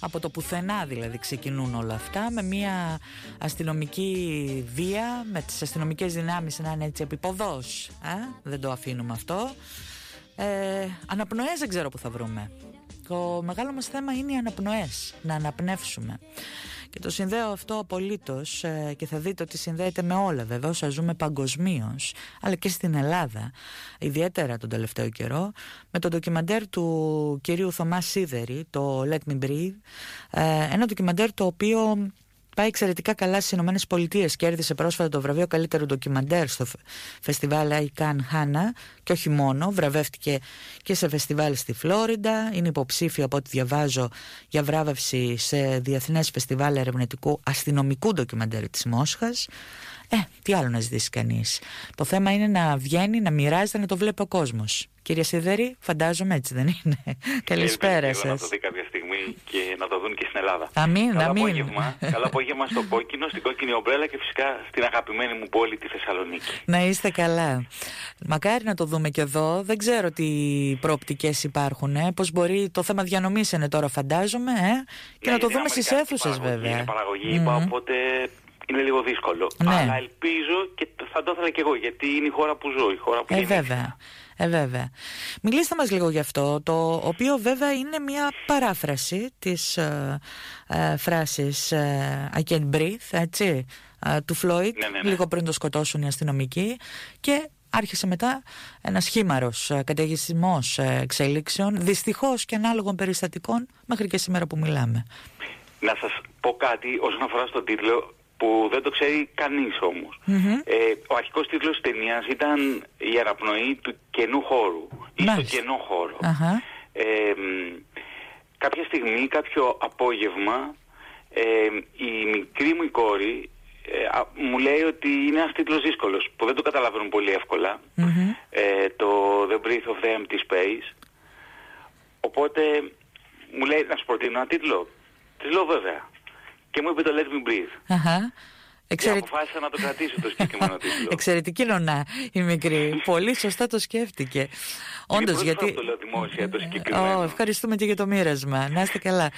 Από το πουθενά δηλαδή ξεκινούν όλα αυτά με μια αστυνομική βία, με τις αστυνομικές δυνάμεις να είναι έτσι επιποδός. Ε; Δεν το αφήνουμε αυτό. Ε, αναπνοές δεν ξέρω που θα βρούμε. Το μεγάλο μας θέμα είναι οι αναπνοές, να αναπνεύσουμε. Και το συνδέω αυτό απολύτως ε, και θα δείτε ότι συνδέεται με όλα βέβαια όσα ζούμε παγκοσμίως, αλλά και στην Ελλάδα, ιδιαίτερα τον τελευταίο καιρό, με το ντοκιμαντέρ του κυρίου Θωμά Σίδερη, το Let Me Breathe. Ε, ένα ντοκιμαντέρ το οποίο πάει εξαιρετικά καλά στις Ηνωμένες Πολιτείες. Κέρδισε πρόσφατα το βραβείο καλύτερου ντοκιμαντέρ στο φεστιβάλ Icon Hannah και όχι μόνο. Βραβεύτηκε και σε φεστιβάλ στη Φλόριντα. Είναι υποψήφιο από ό,τι διαβάζω για βράβευση σε διεθνές φεστιβάλ ερευνητικού αστυνομικού ντοκιμαντέρ της Μόσχας. Ε, τι άλλο να ζητήσει κανείς. Το θέμα είναι να βγαίνει, να μοιράζεται, να το βλέπει ο κόσμος. Κύριε Σιδερή, φαντάζομαι έτσι δεν είναι. Καλησπέρα σα και να το δουν και στην Ελλάδα. Αμήν, καλό αμήν. Απόγευμα, καλό απόγευμα στο κόκκινο, στην κόκκινη ομπρέλα και φυσικά στην αγαπημένη μου πόλη τη Θεσσαλονίκη. Να είστε καλά. Μακάρι να το δούμε και εδώ. Δεν ξέρω τι προοπτικές υπάρχουν. Ε. Πώς μπορεί το θέμα διανομής είναι τώρα, φαντάζομαι. Ε. Και ναι, να το δούμε στις αίθουσες, βέβαια. Είναι παραγωγή, mm-hmm. οπότε είναι λίγο δύσκολο. Ναι. Αλλά ελπίζω και θα το ήθελα και εγώ, γιατί είναι η χώρα που ζω, η χώρα που ε, βέβαια. Ε, βέβαια. Μιλήστε μας λίγο γι' αυτό, το οποίο βέβαια είναι μια παράφραση της ε, ε, φράσης ε, I can't breathe, έτσι, ε, του Φλόιτ, ναι, ναι, ναι. λίγο πριν το σκοτώσουν οι αστυνομικοί και άρχισε μετά ένας χήμαρος καταιγισμός εξελίξεων, δυστυχώς και ανάλογων περιστατικών μέχρι και σήμερα που μιλάμε. Να σας πω κάτι όσον αφορά στον τίτλο που δεν το ξέρει κανείς Ε, ο αρχικός τίτλος της ταινίας ήταν «Η αναπνοή του κενού χώρου» ή «Στο κενό Ε, κάποια στιγμή, κάποιο απόγευμα, ε, η μικρή μου η κόρη ε, μου λέει ότι είναι ένας τίτλος δύσκολος που δεν το καταλαβαίνουν πολύ ε, το The Breath of the Empty Space οπότε μου λέει να σου προτείνω ένα τίτλο. Της λέω βέβαια και μου είπε το Let Me Breathe. Αχα. Εξαιρετ... Και αποφάσισα να το κρατήσω το συγκεκριμένο τίτλο. Εξαιρετική νονά η μικρή. Πολύ σωστά το σκέφτηκε. Όντως γιατί. Το λέω δημόσια το συγκεκριμένο. Oh, ευχαριστούμε και για το μοίρασμα. Να είστε καλά.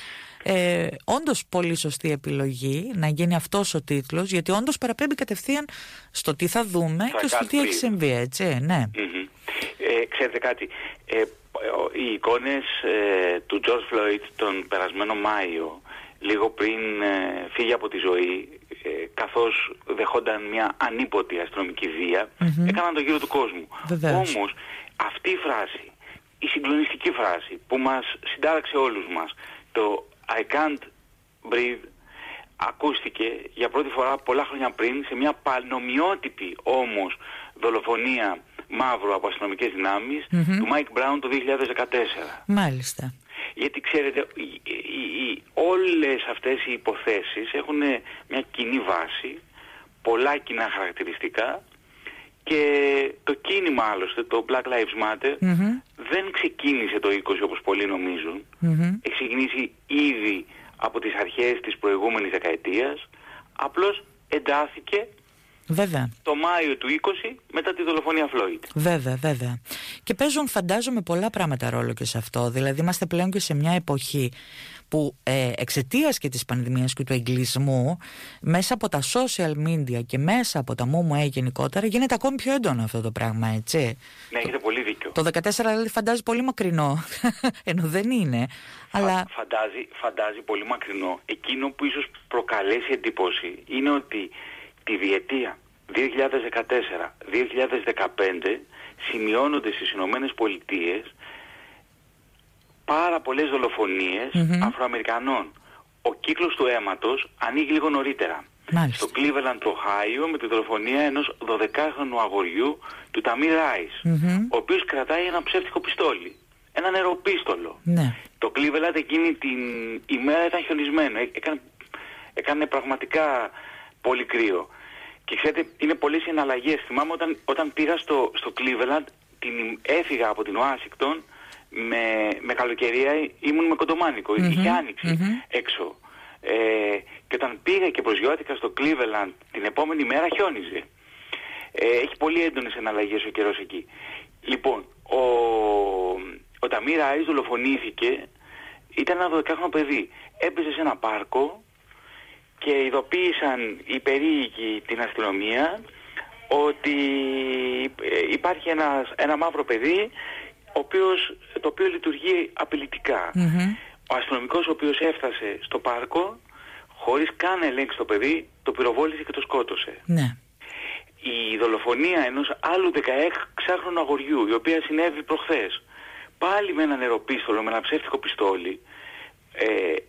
Ε, όντως πολύ σωστή επιλογή να γίνει αυτός ο τίτλος, γιατί όντως παραπέμπει κατευθείαν στο τι θα δούμε θα και στο τι έχει συμβεί, έτσι. Ναι. Mm-hmm. Ε, ξέρετε κάτι. Ε, οι εικόνες ε, του George Floyd τον περασμένο Μάιο λίγο πριν ε, φύγει από τη ζωή, ε, καθώς δεχόταν μια ανίποτη αστυνομική βία, mm-hmm. έκαναν τον γύρο του κόσμου. Βεβαίως. Όμως αυτή η φράση, η συγκλονιστική φράση που μας συντάραξε όλους μας, το I can't breathe, ακούστηκε για πρώτη φορά πολλά χρόνια πριν σε μια πανομοιότυπη όμως δολοφονία μαύρου από αστυνομικές του Mike Brown το 2014. Μάλιστα. Γιατί ξέρετε, οι, οι, όλες αυτές οι υποθέσεις έχουν μια κοινή βάση, πολλά κοινά χαρακτηριστικά και το κίνημα άλλωστε, το Black Lives Matter, δεν ξεκίνησε το 20 όπως πολλοί νομίζουν. Έχει ξεκινήσει ήδη από τις αρχές της προηγούμενης δεκαετίας, απλώς εντάθηκε Βέβαια. Το Μάιο του 20 μετά τη δολοφονία Φλόιτ. Βέβαια, βέβαια. Και παίζουν φαντάζομαι πολλά πράγματα ρόλο και σε αυτό. Δηλαδή είμαστε πλέον και σε μια εποχή που ε, εξαιτίας και της πανδημίας και του εγκλισμού μέσα από τα social media και μέσα από τα μου γενικότερα γίνεται ακόμη πιο έντονο αυτό το πράγμα έτσι Ναι έχετε πολύ δίκιο Το 14 δηλαδή φαντάζει πολύ μακρινό ενώ δεν είναι αλλά... φαντάζει, φαντάζει πολύ μακρινό εκείνο που ίσως προκαλέσει εντύπωση είναι ότι τη διετία 2014-2015 σημειώνονται στις Ηνωμένες Πολιτείες πάρα πολλές Αφροαμερικανών. Ο κύκλος του αίματος ανοίγει λίγο νωρίτερα. Μάλιστα. Στο Cleveland, το Ohio, με τη δολοφονία ενός 12χρονου αγοριού του Ταμί ο οποίος κρατάει ένα ψεύτικο πιστόλι. Ένα νεροπίστολο. Ναι. Το Cleveland εκείνη την ημέρα ήταν χιονισμένο. Έκανε, έκανε πραγματικά πολύ κρύο. Και ξέρετε, είναι πολλές οι εναλλαγέ. Θυμάμαι όταν, όταν πήγα στο, στο Cleveland, την, έφυγα από την Ουάσιγκτον με, με καλοκαιρία, ήμουν με κοντομάνικο. Mm-hmm. Είχε έξω. Ε, και όταν πήγα και προσγειώθηκα στο Cleveland την επόμενη μέρα, χιόνιζε. Ε, έχει πολύ έντονες εναλλαγέ ο καιρός εκεί. Λοιπόν, ο, ο Ταμίρα Άι δολοφονήθηκε, ήταν ένα 12χρονο παιδί. έπαιζε σε ένα πάρκο και ειδοποίησαν οι περίοικοι την αστυνομία ότι ε, υπάρχει ένα, ένα μαύρο παιδί ο οποίος, το οποίο λειτουργεί Ο αστυνομικός ο οποίος έφτασε στο πάρκο χωρίς καν να ελέγξει το παιδί, το πυροβόλησε και το σκότωσε. Ναι. Η δολοφονία ενός άλλου 16χρονου αγοριού, η οποία συνέβη προχθές, πάλι με ένα νεροπίστολο, με ένα ψεύτικο πιστόλι, ε,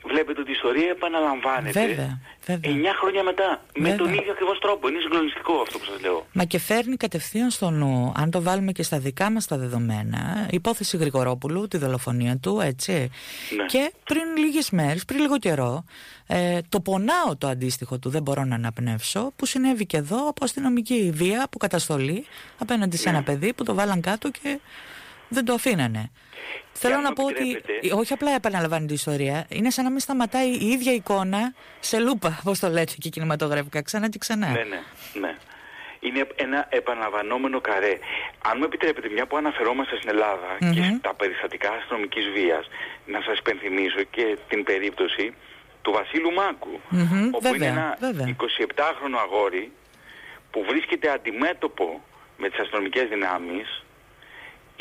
βλέπετε ότι η ιστορία επαναλαμβάνεται βέβαια, βέβαια. 9 χρόνια μετά. Με τον ίδιο ακριβώς τρόπο. Είναι συγκλονιστικό αυτό που σας λέω. Μα και φέρνει κατευθείαν στο νου, αν το βάλουμε και στα δικά μας τα δεδομένα, υπόθεση Γρηγορόπουλου, τη δολοφονία του, έτσι. Ναι. Και πριν λίγες μέρες, πριν λίγο καιρό, ε, το πονάω το αντίστοιχο του, δεν μπορώ να αναπνεύσω, που συνέβη και εδώ από αστυνομική βία, από καταστολή απέναντι σε ναι. ένα παιδί που το βάλαν κάτω και δεν το αφήνανε. Θέλω να πω ότι όχι απλά επαναλαμβάνει την ιστορία, είναι σαν να μην σταματάει η ίδια εικόνα σε λούπα, όπω το λέτε και κινηματογραφικά, ξανά και ξανά. Ναι, ναι, ναι. Είναι ένα επαναλαμβανόμενο καρέ. Αν μου επιτρέπετε, μια που αναφερόμαστε στην ελλαδα και στα περιστατικά αστυνομικής βίας, να σας υπενθυμίσω και την περίπτωση του Βασίλου Μάκου, όπου είναι ένα 27χρονο αγόρι που βρίσκεται αντιμέτωπο με τις αστυνομικές δυνάμεις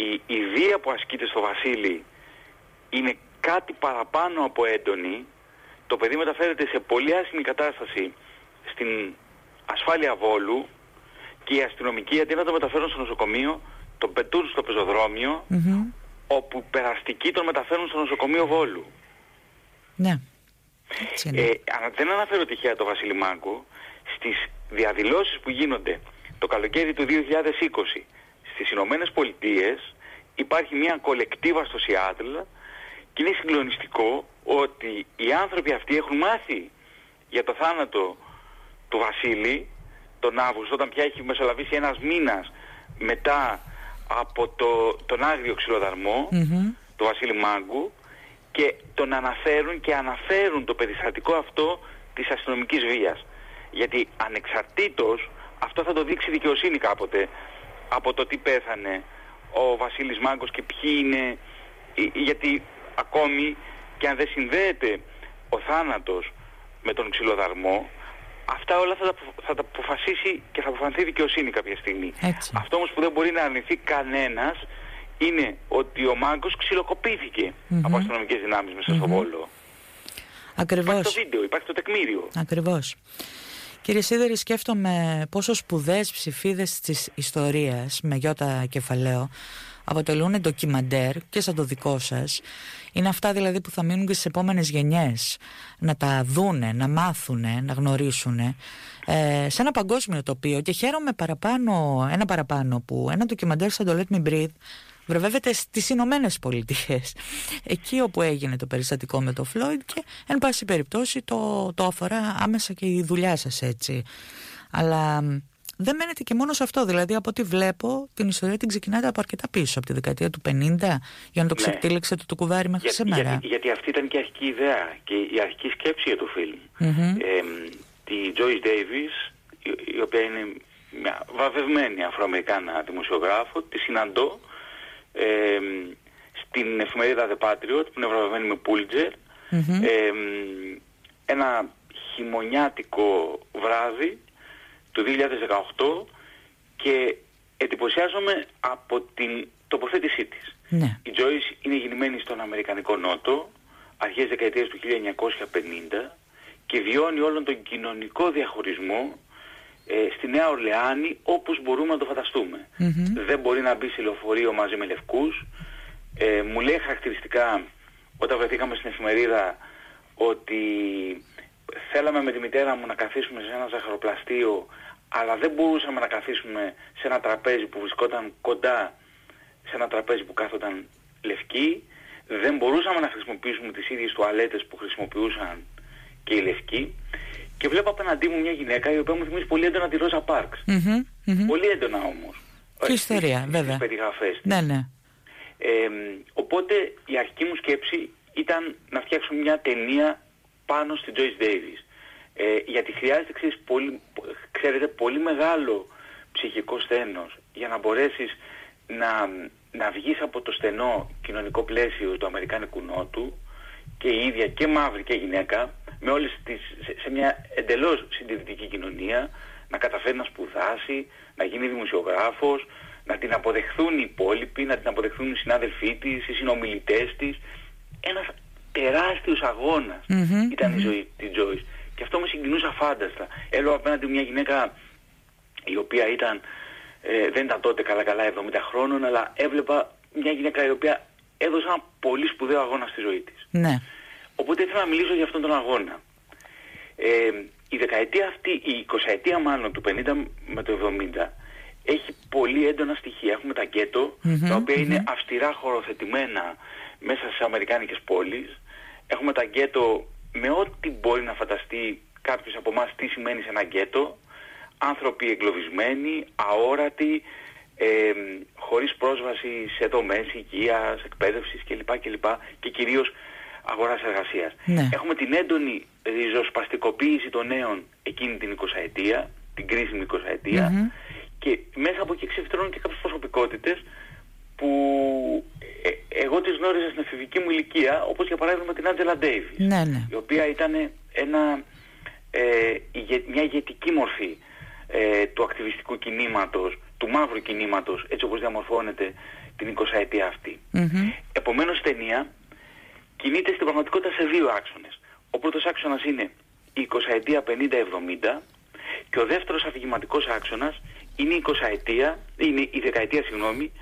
η, η βία που ασκείται στο Βασίλη είναι κάτι παραπάνω από έντονη. Το παιδί μεταφέρεται σε πολύ άσχημη κατάσταση στην ασφάλεια Βόλου και οι αστυνομικοί αντί να το μεταφέρουν στο νοσοκομείο τον πετούν στο πεζοδρόμιο όπου περαστικοί τον μεταφέρουν στο νοσοκομείο Βόλου. Ναι. Ε, δεν αναφέρω τυχαία το Βασίλη Μάγκο στις διαδηλώσεις που γίνονται το καλοκαίρι του 2020 στις Ηνωμένες Πολιτείες υπάρχει μια κολεκτίβα στο Σιάτλ και είναι συγκλονιστικό ότι οι άνθρωποι αυτοί έχουν μάθει για το θάνατο του Βασίλη τον Αύγουστο όταν πια έχει μεσολαβήσει ένας μήνας μετά από το, τον άγριο ξυλοδαρμό του Βασίλη Μάγκου και τον αναφέρουν και αναφέρουν το περιστατικό αυτό της αστυνομικής βίας. Γιατί ανεξαρτήτως αυτό θα το δείξει δικαιοσύνη κάποτε από το τι πέθανε ο Βασίλης Μάγκος και ποιοι είναι, γιατί ακόμη και αν δεν συνδέεται ο θάνατος με τον ξυλοδαρμό, αυτά όλα θα τα, θα τα αποφασίσει και θα αποφανθεί δικαιοσύνη κάποια στιγμή. Αυτό όμως που δεν μπορεί να αρνηθεί κανένας είναι ότι ο Μάγκος από αστυνομικές δυνάμεις μέσα στο Βόλο. Ακριβώς. Υπάρχει το βίντεο, υπάρχει το τεκμήριο. Ακριβώς. Κύριε Σίδερη, σκέφτομαι πόσο σπουδαίες ψηφίδες της ιστορίας με γιώτα κεφαλαίο αποτελούν ντοκιμαντέρ και σαν το δικό σας. Είναι αυτά δηλαδή που θα μείνουν και στις επόμενες γενιές να τα δούνε, να μάθουνε, να γνωρίσουνε ε, σε ένα παγκόσμιο τοπίο και χαίρομαι παραπάνω, ένα παραπάνω που ένα ντοκιμαντέρ σαν το Let Me Breathe βρεβεύεται στις Ηνωμένες Πολιτείες. Εκεί όπου έγινε το περιστατικό με το Φλόιντ και εν πάση περιπτώσει το, το αφορά άμεσα και η δουλειά σας έτσι. Αλλά δεν μένετε και μόνο σε αυτό. Δηλαδή, από ό,τι βλέπω, την ιστορία την ξεκινάτε από αρκετά πίσω, από τη δεκαετία του 50, για να το ναι. το κουβάρι μέχρι για, σήμερα. Γιατί, γιατί αυτή ήταν και η αρχική ιδέα και η αρχική σκέψη για το φιλμ Ε, τη Joyce Davis, η, η οποία είναι μια βαβευμένη Αφροαμερικάνα δημοσιογράφο, τη συναντώ ε, στην εφημερίδα The Patriot που είναι βραβευμένη με Pulitzer ένα χειμωνιάτικο βράδυ του 2018 και εντυπωσιάζομαι από την τοποθέτησή της. Ναι. Η Joyce είναι γεννημένη στον Αμερικανικό Νότο αρχές δεκαετίας του 1950 και βιώνει όλον τον κοινωνικό διαχωρισμό ε, στη Νέα Ορλεάνη όπως μπορούμε να το φανταστουμε Δεν μπορεί να μπει σε λεωφορείο μαζί με λευκούς. Ε, μου λέει χαρακτηριστικά όταν βρεθήκαμε στην εφημερίδα ότι θέλαμε με τη μητέρα μου να καθίσουμε σε ένα ζαχαροπλαστείο αλλά δεν μπορούσαμε να καθίσουμε σε ένα τραπέζι που βρισκόταν κοντά σε ένα τραπέζι που κάθονταν λευκοί. Δεν μπορούσαμε να χρησιμοποιήσουμε τις ίδιες τουαλέτες που χρησιμοποιούσαν και οι λευκοί. Και βλέπω απέναντί μου μια γυναίκα η οποία μου θυμίζει πολύ έντονα τη Ρόζα Πάρξ. Πολύ έντονα όμως. Και ιστορία, βέβαια. Στις περιγραφές Ναι, ναι. Ε, οπότε η αρχική μου σκέψη ήταν να φτιάξω μια ταινία πάνω στην Joyce Davis. Ε, γιατί χρειάζεται, ξέρεις, πολύ, ξέρετε, πολύ μεγάλο ψυχικό στένος για να μπορέσεις να, να βγεις από το στενό κοινωνικό πλαίσιο του Αμερικάνικου Νότου και η ίδια και μαύρη και γυναίκα με όλες τις, σε, μια εντελώς συντηρητική κοινωνία να καταφέρει να σπουδάσει, να γίνει δημοσιογράφος, να την αποδεχθούν οι υπόλοιποι, να την αποδεχθούν οι συνάδελφοί της, οι συνομιλητές της. Ένας τεράστιος ήταν η ζωή της Joyce. Και αυτό με συγκινούσε αφάνταστα. Έλαβα απέναντι μια γυναίκα η οποία ήταν, ε, δεν ήταν τότε καλά καλά 70 χρόνων, αλλά έβλεπα μια γυναίκα η οποία έδωσε ένα πολύ σπουδαίο αγώνα στη ζωή της. Ναι. Οπότε ήθελα να μιλήσω για αυτόν τον αγώνα. Ε, η δεκαετία αυτή, η 20 ετία μάλλον του 50 με το 70 έχει πολύ έντονα στοιχεία. Έχουμε τα γκετο τα οποία είναι αυστηρά χωροθετημένα μέσα στις Αμερικάνικες πόλεις. Έχουμε τα γκέτο με ό,τι μπορεί να φανταστεί κάποιος από εμάς τι σημαίνει σε ένα γκέτο. Άνθρωποι εγκλωβισμένοι, αόρατοι, ε, χωρίς πρόσβαση σε δομές υγείας, εκπαίδευσης κλπ. κλπ. και κυρίως αγοράς εργασίας. Ναι. Έχουμε την έντονη ριζοσπαστικοποίηση των νέων εκείνη την 20 ετία, την κρίσιμη 20 ετια και μέσα από εκεί ξεφυτρώνουν και κάποιες προσωπικότητες που ε, εγώ τις γνώριζα στην εφηβική μου ηλικία, όπως για παράδειγμα την Άντζελα Ντέιβις, ναι, ναι. η οποία ήταν ένα, ε, μια ηγετική μορφή ε, του ακτιβιστικού κινήματος, του μαύρου κινήματος, έτσι όπως διαμορφώνεται την 20 ετία αυτή. Mm-hmm. Επομένως η ταινία κινείται στην πραγματικότητα σε δύο άξονες. Ο πρώτος άξονας είναι η 20 ετία 50-70 και ο δεύτερος αφηγηματικός άξονας είναι η 20 ετία, είναι η δεκαετία συγγνώμη,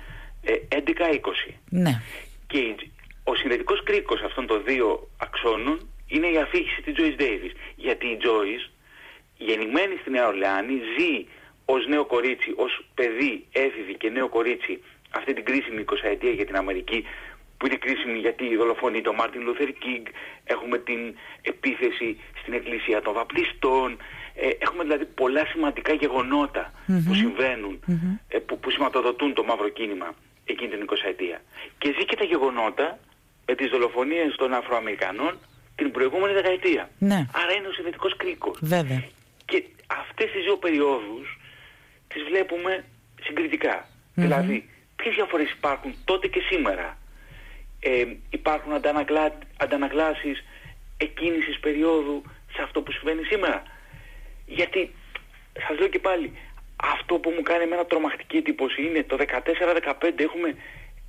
11-20. Ναι. Και ο συνδετικός κρίκος αυτών των δύο αξώνων είναι η αφήγηση της Joyce Davis. Γιατί η Joyce, γεννημένη στη Νέα Ορλεάνη, ζει ως νέο κορίτσι, ως παιδί, έφηβη και νέο κορίτσι αυτή την κρίσιμη 20 ετία για την Αμερική που είναι κρίσιμη γιατί δολοφονεί τον Μάρτιν Λούθερ Κίνγκ, έχουμε την επίθεση στην εκκλησία των βαπτιστών, ε, έχουμε δηλαδή πολλά σημαντικά που συμβαίνουν ε, που, που σηματοδοτούν το μαύρο κίνημα εκείνη την 20 ετία. Και ζει και τα γεγονότα με τις δολοφονίες των Αφροαμερικανών την προηγούμενη δεκαετία. Ναι. Άρα είναι ο συνδετικός κρίκος. Βέβαια. Και αυτές τις δύο περιόδους τις βλέπουμε συγκριτικά. Δηλαδή, ποιες διαφορές υπάρχουν τότε και σήμερα. Ε, υπάρχουν αντανακλά, αντανακλάσεις εκείνης της περίοδου σε αυτό που συμβαίνει σήμερα. Γιατί, σας λέω και πάλι, αυτό που μου κάνει εμένα τρομακτική εντύπωση είναι το 14-15 έχουμε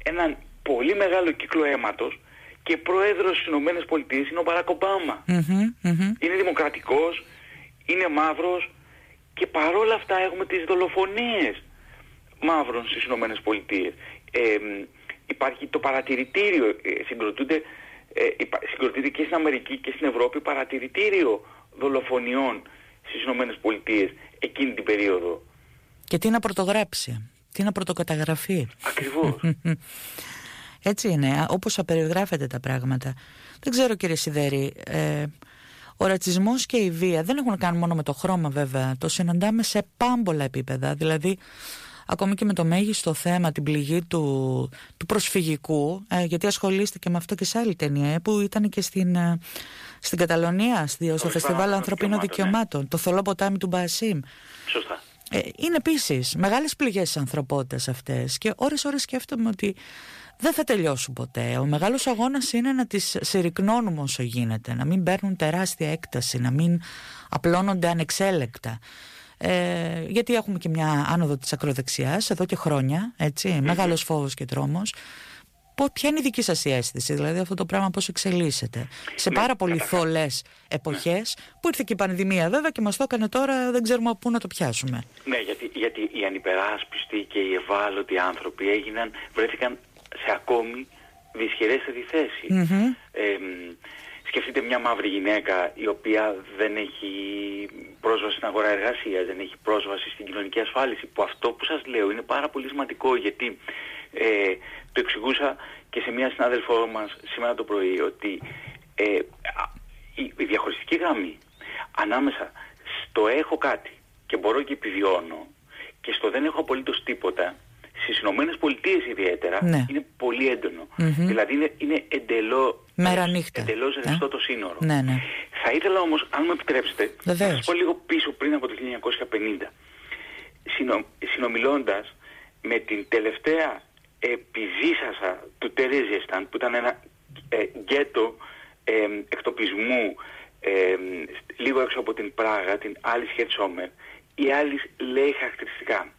έναν πολύ μεγάλο κύκλο αίματος και πρόεδρος στις Ηνωμένες Πολιτείες είναι ο Μπαράκ Είναι δημοκρατικός, είναι μαύρος και παρόλα αυτά έχουμε τις δολοφονίες μαύρων στις Ηνωμένες Πολιτείες. Ε, υπάρχει το παρατηρητήριο, ε, συγκροτούνται, ε, συγκροτείται και στην Αμερική και στην Ευρώπη παρατηρητήριο δολοφονιών στις Ηνωμένες Πολιτείες εκείνη την περίοδο. Και τι να πρωτογράψει, τι να πρωτοκαταγραφεί. Ακριβώς. Έτσι είναι, όπως απεριγράφεται τα πράγματα. Δεν ξέρω κύριε Σιδέρη, ε, ο ρατσισμός και η βία δεν έχουν να κάνουν μόνο με το χρώμα βέβαια, το συναντάμε σε πάμπολα επίπεδα, δηλαδή ακόμη και με το μέγιστο θέμα, την πληγή του, του προσφυγικού, ε, γιατί ασχολήστηκε με αυτό και σε άλλη ταινία, ε, που ήταν και στην, ε, στην Καταλωνία, στο, Φεστιβάλ Ανθρωπίνων ναι. Δικαιωμάτων, το θολό ποτάμι του Μπασίμ. Σωστά. Ε, είναι επίσης μεγάλες πληγές της ανθρωπότητας αυτές. Και ώρε-ώρε σκέφτομαι ότι δεν θα τελειώσουν ποτέ. Ο μεγάλος αγώνας είναι να τις συρρυκνώνουμε όσο γίνεται, να μην παίρνουν τεράστια έκταση, να μην απλώνονται ανεξέλεκτα. Ε, γιατί έχουμε και μια άνοδο της ακροδεξιάς εδώ και χρόνια, έτσι, μεγάλος φόβος και τρόμος. Ποια είναι η δική σας η αίσθηση, δηλαδή αυτό το πράγμα πώς εξελίσσεται; Σε ναι, πάρα πολύ θολές εποχές που ήρθε και η πανδημία βέβαια και μας το έκανε τώρα δεν ξέρουμε από πού να το πιάσουμε. Ναι, γιατί, γιατί οι ανυπεράσπιστοι και οι ευάλωτοι άνθρωποι έγιναν, βρέθηκαν σε ακόμη δυσχερέστερη θέση. Σκεφτείτε μια μαύρη γυναίκα η οποία δεν έχει πρόσβαση στην αγορά εργασίας, δεν έχει πρόσβαση στην κοινωνική ασφάλιση. Που αυτό που σας λέω είναι πάρα πολύ σημαντικό γιατί ε, το εξηγούσα και σε μια συνάδελφό μας σήμερα το πρωί ότι ε, η, η διαχωριστική γραμμή ανάμεσα στο έχω κάτι και μπορώ και επιβιώνω και στο δεν έχω απολύτως τίποτα στις Ηνωμένες Πολιτείες ιδιαίτερα ναι. είναι πολύ Δηλαδή είναι, είναι εντελώ, εντελώς ναι. ρευστό το σύνορο. Ναι, ναι. Θα ήθελα όμως, αν μου επιτρέψετε, να σας πω λίγο πίσω πριν από το 1950. Συνο, συνομιλώντας με την τελευταία επιζήσασα του Τερέζιεσταν, που ήταν ένα ε, γκέτο εκτοπισμού λίγο έξω από την Πράγα, την Άλλη Χετσόμερ, η άλλη λέει χαρακτηριστικά.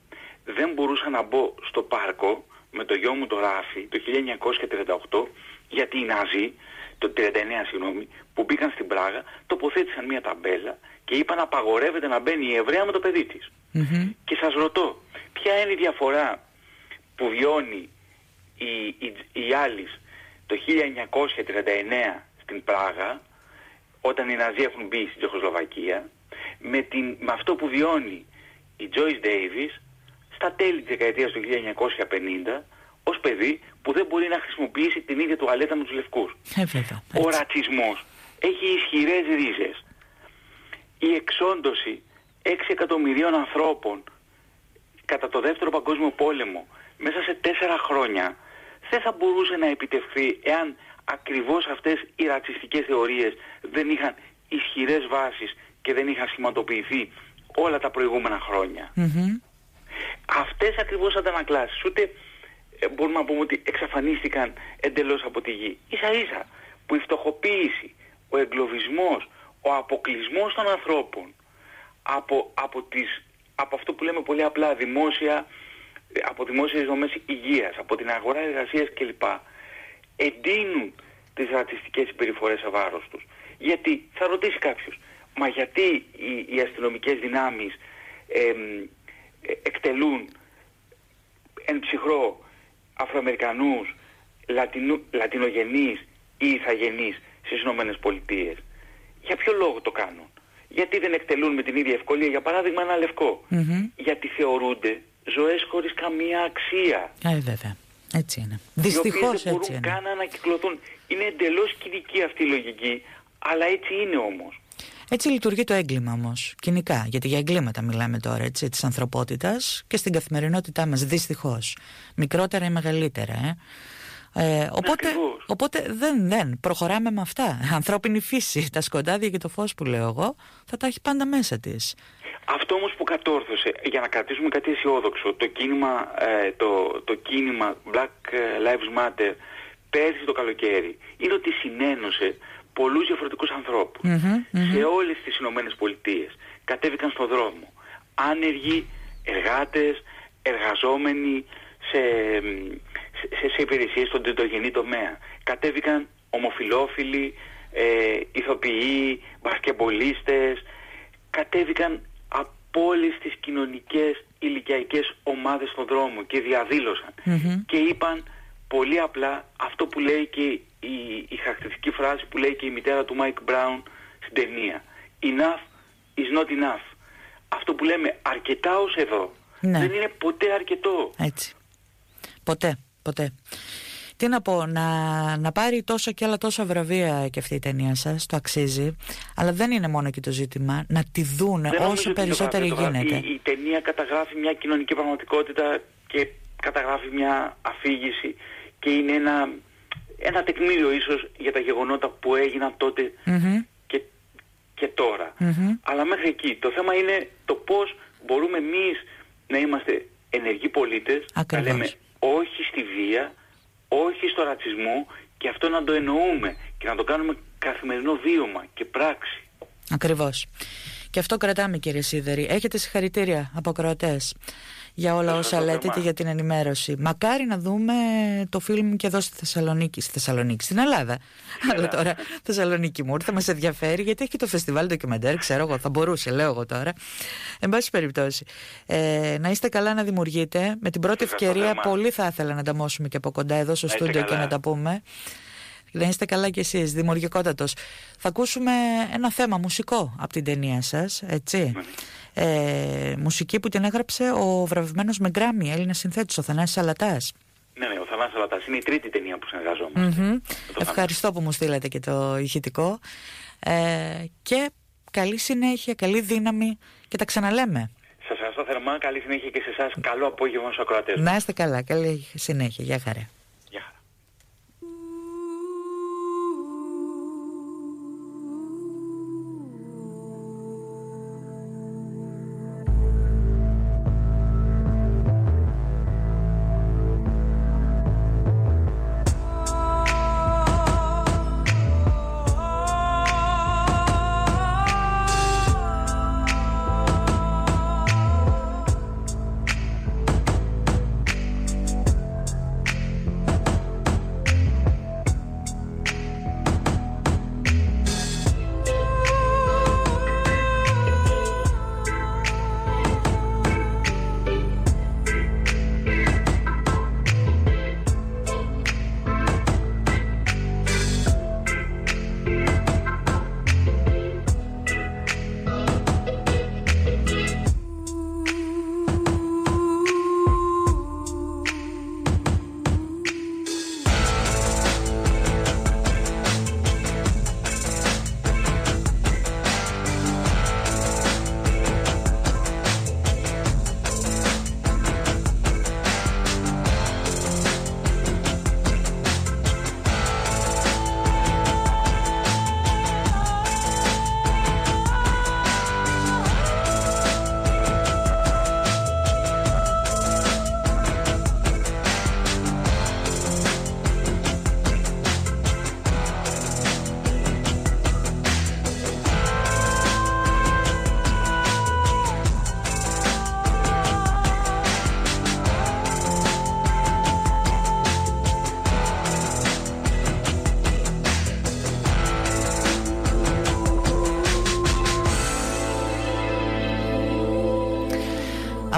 Δεν μπορούσα να μπω στο πάρκο με το γιο μου το Ράφι το 1938 γιατί οι Ναζί, το 39 συγγνώμη, που μπήκαν στην Πράγα τοποθέτησαν μια ταμπέλα και είπαν απαγορεύεται να μπαίνει η Εβραία με το παιδί της. Και σας ρωτώ, ποια είναι η διαφορά που βιώνει η, η, η Άλης το 1939 στην Πράγα όταν οι Ναζί έχουν μπει στην Τσεχοσλοβακία με, την, με αυτό που βιώνει η Joyce Davis στα τέλη της δεκαετίας του 1950 ως παιδί που δεν μπορεί να χρησιμοποιήσει την ίδια τουαλέτα με τους λευκούς. Ε, Ο ρατσισμός έχει ισχυρές ρίζες. Η εξόντωση 6 εκατομμυρίων ανθρώπων κατά το δεύτερο παγκόσμιο πόλεμο μέσα σε τέσσερα χρόνια δεν θα μπορούσε να επιτευχθεί εάν ακριβώς αυτές οι ρατσιστικές θεωρίες δεν είχαν ισχυρές βάσεις και δεν είχαν σχηματοποιηθεί όλα τα προηγούμενα χρόνια. Mm-hmm. Αυτές ακριβώς αντανακλάσεις ούτε ε, μπορούμε να πούμε ότι εξαφανίστηκαν εντελώς από τη γη. Ίσα ίσα που η φτωχοποίηση, ο εγκλωβισμός, ο αποκλεισμός των ανθρώπων από, από, τις, από αυτό που λέμε πολύ απλά δημόσια, από δημόσιες δομές υγείας, από την αγορά εργασίας κλπ. εντείνουν τις ρατσιστικές συμπεριφορές σε βάρος τους. Γιατί, θα ρωτήσει κάποιος, μα γιατί οι, οι αστυνομικές δυνάμεις ε, εκτελούν εν ψυχρό Αφροαμερικανούς, Λατινο, Λατινογενείς ή Ιθαγενείς στις Ηνωμένες Πολιτείες. Για ποιο λόγο το κάνουν; Γιατί δεν εκτελούν με την ίδια ευκολία, για παράδειγμα, ένα Γιατί θεωρούνται ζωές χωρίς καμία αξία. Ε, βέβαια. Έτσι είναι. Δυστυχώς έτσι είναι. Δεν μπορούν καν να ανακυκλωθούν. Είναι εντελώς κοινική αυτή η λογική, αλλά έτσι είναι όμως. Έτσι λειτουργεί το έγκλημα όμως, κοινικά. Γιατί για εγκλήματα μιλάμε τώρα, έτσι, της ανθρωπότητας και στην καθημερινότητά μας, δυστυχώς. Μικρότερα ή μεγαλύτερα, ε. Ε, οπότε, οπότε δεν, δεν, προχωράμε με αυτά. Ανθρώπινη φύση, τα σκοτάδια και το φως που λέω εγώ, θα τα έχει πάντα μέσα της. Αυτό όμως που κατόρθωσε, για να κρατήσουμε κάτι αισιόδοξο, το κίνημα, ε, το, το κίνημα Black Lives Matter πέρσι το καλοκαίρι, είναι ότι συνένωσε πολλούς διαφορετικούς σε όλες τις Ηνωμένες Πολιτείες. Κατέβηκαν στο δρόμο. Άνεργοι, εργάτες, εργαζόμενοι σε, σε, σε υπηρεσίες στον τριτογενή τομέα. Κατέβηκαν ομοφυλόφιλοι, ε, ηθοποιοί, μπασκεμπολίστες. Κατέβηκαν από όλες τις κοινωνικές ηλικιακές ομάδες στον δρόμο και διαδήλωσαν και είπαν πολύ απλά αυτό που λέει και η, η χαρακτηριστική φράση που λέει και η μητέρα του Μάικ Μπράουν στην ταινία. Enough is not enough. Αυτό που λέμε αρκετά ως εδώ ναι. δεν είναι ποτέ αρκετό. Έτσι. Ποτέ, ποτέ. Τι να πω, να, να πάρει τόσα και άλλα τόσα βραβεία και αυτή η ταινία σας, το αξίζει, αλλά δεν είναι μόνο και το ζήτημα, να τη δουν όσο περισσότερο γίνεται. Η, η ταινία καταγράφει μια κοινωνική πραγματικότητα και καταγράφει μια αφήγηση και είναι ένα, ένα τεκμήριο ίσως για τα γεγονότα που έγιναν και, και τωρα Αλλά μέχρι εκεί το θέμα είναι το πώς μπορούμε εμείς να είμαστε ενεργοί πολίτες, να λέμε όχι στη βία, όχι στο ρατσισμό και αυτό να το εννοούμε και να το κάνουμε καθημερινό βίωμα και πράξη. Ακριβώς. Και αυτό κρατάμε κύριε Σίδερη. Έχετε συγχαρητήρια από κροατές για όλα όσα λέτε και για την ενημέρωση. Μακάρι να δούμε το φιλμ και εδώ στη Θεσσαλονίκη. Στη Θεσσαλονίκη, στην Ελλάδα. Αλλά τώρα Θεσσαλονίκη μου θα μας ενδιαφέρει γιατί έχει το φεστιβάλ ντοκιμαντέρ, ξέρω εγώ, θα μπορούσε, λέω εγώ τώρα. Εν πάση περιπτώσει, ε, να είστε καλά να δημιουργείτε. Με την πρώτη ευκαιρία, πολύ θα ήθελα να τα μόσουμε και από κοντά εδώ στο στούντιο και να τα πούμε. Να είστε καλά κι εσείς, δημιουργικότατος. Θα ακούσουμε ένα θέμα μουσικό από την ταινία σας, έτσι. Ναι ε, μουσική που την έγραψε ο βραβευμένος με γκράμι, Έλληνα συνθέτης, ο Θανάσης Σαλατάς. Ναι, ναι, ο Θανάσης Σαλατάς. Είναι η τρίτη ταινία που συνεργαζόμαστε. Ευχαριστώ που μου στείλατε και το ηχητικό. Ε, και καλή συνέχεια, καλή δύναμη και τα ξαναλέμε. Σας ευχαριστώ θερμά, καλή συνέχεια και σε εσάς. Καλό απόγευμα στους ακροατές. Να είστε καλά, καλή συνέχεια. Γεια χαρά.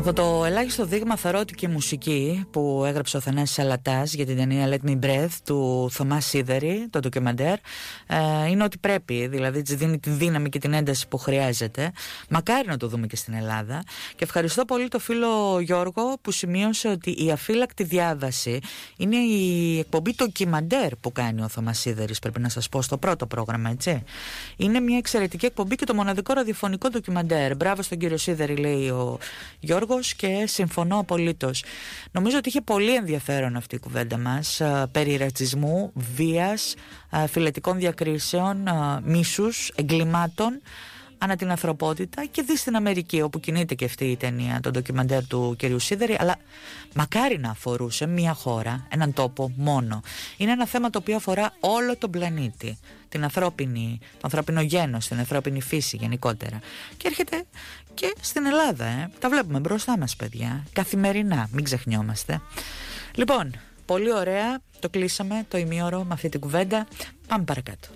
Από το ελάχιστο δείγμα η μουσική που έγραψε ο Θανάσης Σαλατάς για την ταινία Let Me Breathe του Θωμάς Σίδερη, το ντοκιμαντέρ, ε, είναι ότι πρέπει, δηλαδή της δίνει τη δύναμη και την ένταση που χρειάζεται. Μακάρι να το δούμε και στην Ελλάδα. Και ευχαριστώ πολύ το φίλο Γιώργο που σημείωσε ότι η αφύλακτη διάβαση είναι η εκπομπή ντοκιμαντέρ που κάνει ο Θωμάς Σίδερης, πρέπει να σας πω, στο πρώτο πρόγραμμα, έτσι. Είναι μια εξαιρετική εκπομπή και το μοναδικό ραδιοφωνικό ντοκιμαντέρ. Μπράβο στον κύριο Σίδερη, λέει ο Γιώργος και συμφωνώ απολύτως. Νομίζω ότι είχε πολύ ενδιαφέρον αυτή η κουβέντα μας περί ρατσισμού, βίας, φυλετικών διακρίσεων, μίσους, εγκλημάτων ανά την ανθρωπότητα και δει στην Αμερική όπου κινείται και αυτή η ταινία, το ντοκιμαντέρ του κ. Σίδερη αλλά μακάρι να αφορούσε μια χώρα, έναν τόπο μόνο. Είναι ένα θέμα το οποίο αφορά όλο τον πλανήτη την ανθρώπινη, το ανθρώπινο γένος, την ανθρώπινη φύση γενικότερα. Και έρχεται και στην Ελλάδα, ε. τα βλέπουμε μπροστά μας παιδιά, καθημερινά, μην ξεχνιόμαστε. Λοιπόν, πολύ ωραία, το κλείσαμε το ημίωρο με αυτή την κουβέντα, πάμε παρακάτω.